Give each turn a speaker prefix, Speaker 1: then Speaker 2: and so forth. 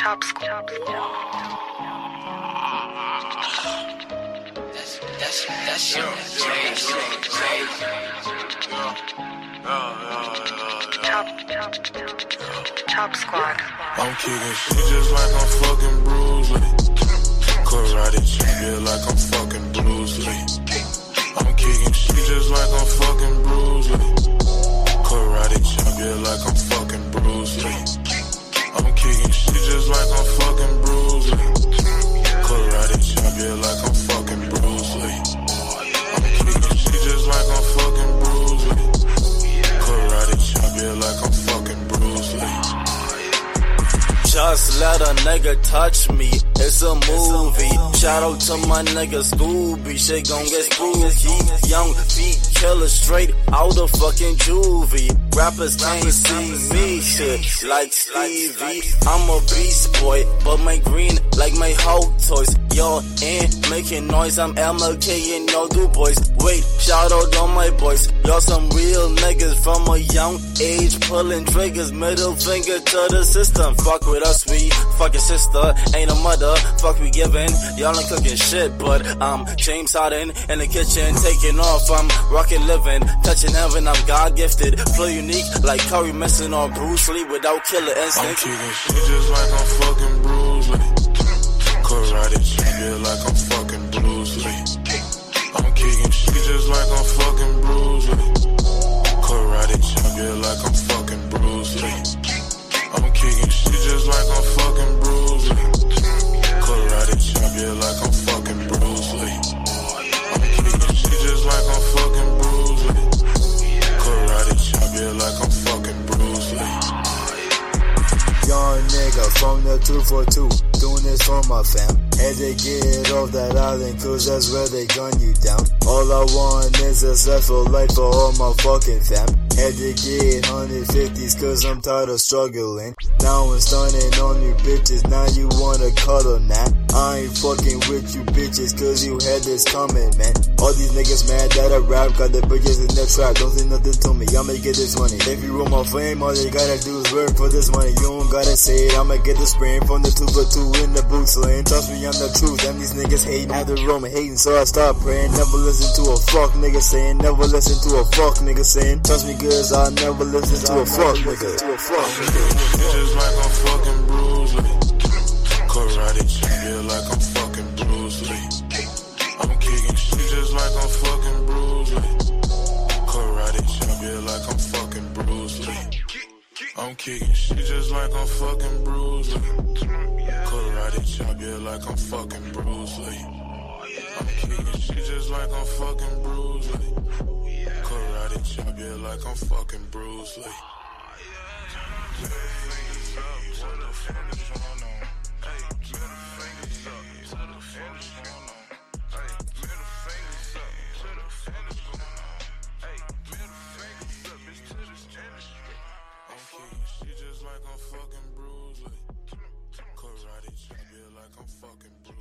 Speaker 1: Chop Squad.
Speaker 2: That's that's that's your
Speaker 1: Chop, chop, chop Squad.
Speaker 3: I'm kicking shit just like I'm fucking Bruce Lee. Karate champion like I'm fucking Bruce Lee. Just
Speaker 4: let a nigga touch me. It's a movie. Shout out to my nigga Scooby. Shit gon' get spooky. Young feet killer straight out of fucking juvie. Rappers can't see me. Shit like Stevie. I'm a beast boy, but my green like my hoe toys. Y'all ain't making noise. I'm MLK and no do boys. Wait, shout out on my boys. Y'all some real niggas from a young age pulling triggers. Middle finger to the system. Fuck with us, we fuck your sister. Ain't a mother. Fuck we giving. Y'all ain't cooking shit, but I'm James Harden in the kitchen taking off. I'm rocking living, touching heaven. I'm God gifted, flow unique like Curry messing on Bruce Lee without killer
Speaker 3: I'm
Speaker 4: instinct.
Speaker 3: kicking shit just like I'm fucking
Speaker 5: Young nigga from the 242, doing this for my fam. Had to get off that island, cause that's where they gun you down. All I want is a successful life for all my fucking fam. Had to get 150s, cause I'm tired of struggling. Now I'm stunning on you bitches, now you wanna cuddle now. I ain't fucking with you bitches, cause you had this coming, man. All these niggas mad that I rap, got the bitches in the trap, don't say nothing to me, I'ma get this money. If you want my fame, all you gotta do is work for this money. You don't gotta say it, I'ma get the spraying from the two for two in the booth slaying. Trust me, I'm the truth, and these niggas hating, had the room hating, so I stop praying. Never listen to a fuck nigga saying, never listen to a fuck nigga saying. Trust me, cause I never listen to a fuck nigga. To a fuck nigga.
Speaker 3: Shit just like I'm fucking Bruce Karate champion like I'm fucking Bruce Lee. I'm kicking shit just like I'm fucking Bruce Lee. Karate champion like I'm fucking Bruce Lee. I'm kicking shit just like I'm fucking Bruce Lee. Karate champion like I'm fucking Bruce Lee. I'm kicking shit just like I'm fucking Bruce Lee. Karate champion like I'm fucking Bruce Lee. like I'm fucking blue.